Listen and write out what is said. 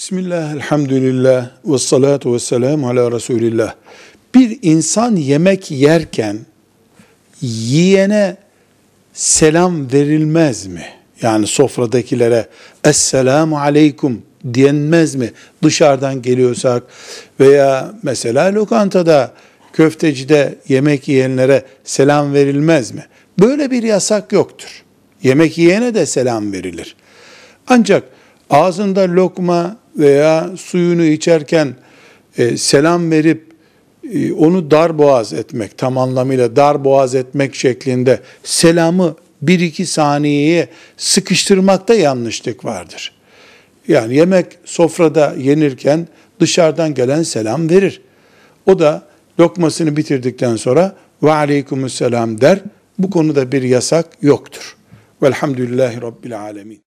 Bismillah, elhamdülillah, ve salatu ve selamu ala Resulillah. Bir insan yemek yerken yiyene selam verilmez mi? Yani sofradakilere Esselamu aleyküm denmez mi? Dışarıdan geliyorsak veya mesela lokantada, köftecide yemek yiyenlere selam verilmez mi? Böyle bir yasak yoktur. Yemek yiyene de selam verilir. Ancak ağzında lokma veya suyunu içerken e, selam verip e, onu dar boğaz etmek, tam anlamıyla dar boğaz etmek şeklinde selamı bir iki saniyeye sıkıştırmakta yanlışlık vardır. Yani yemek sofrada yenirken dışarıdan gelen selam verir. O da lokmasını bitirdikten sonra ve aleykümselam der. Bu konuda bir yasak yoktur. Velhamdülillahi Rabbil alemin.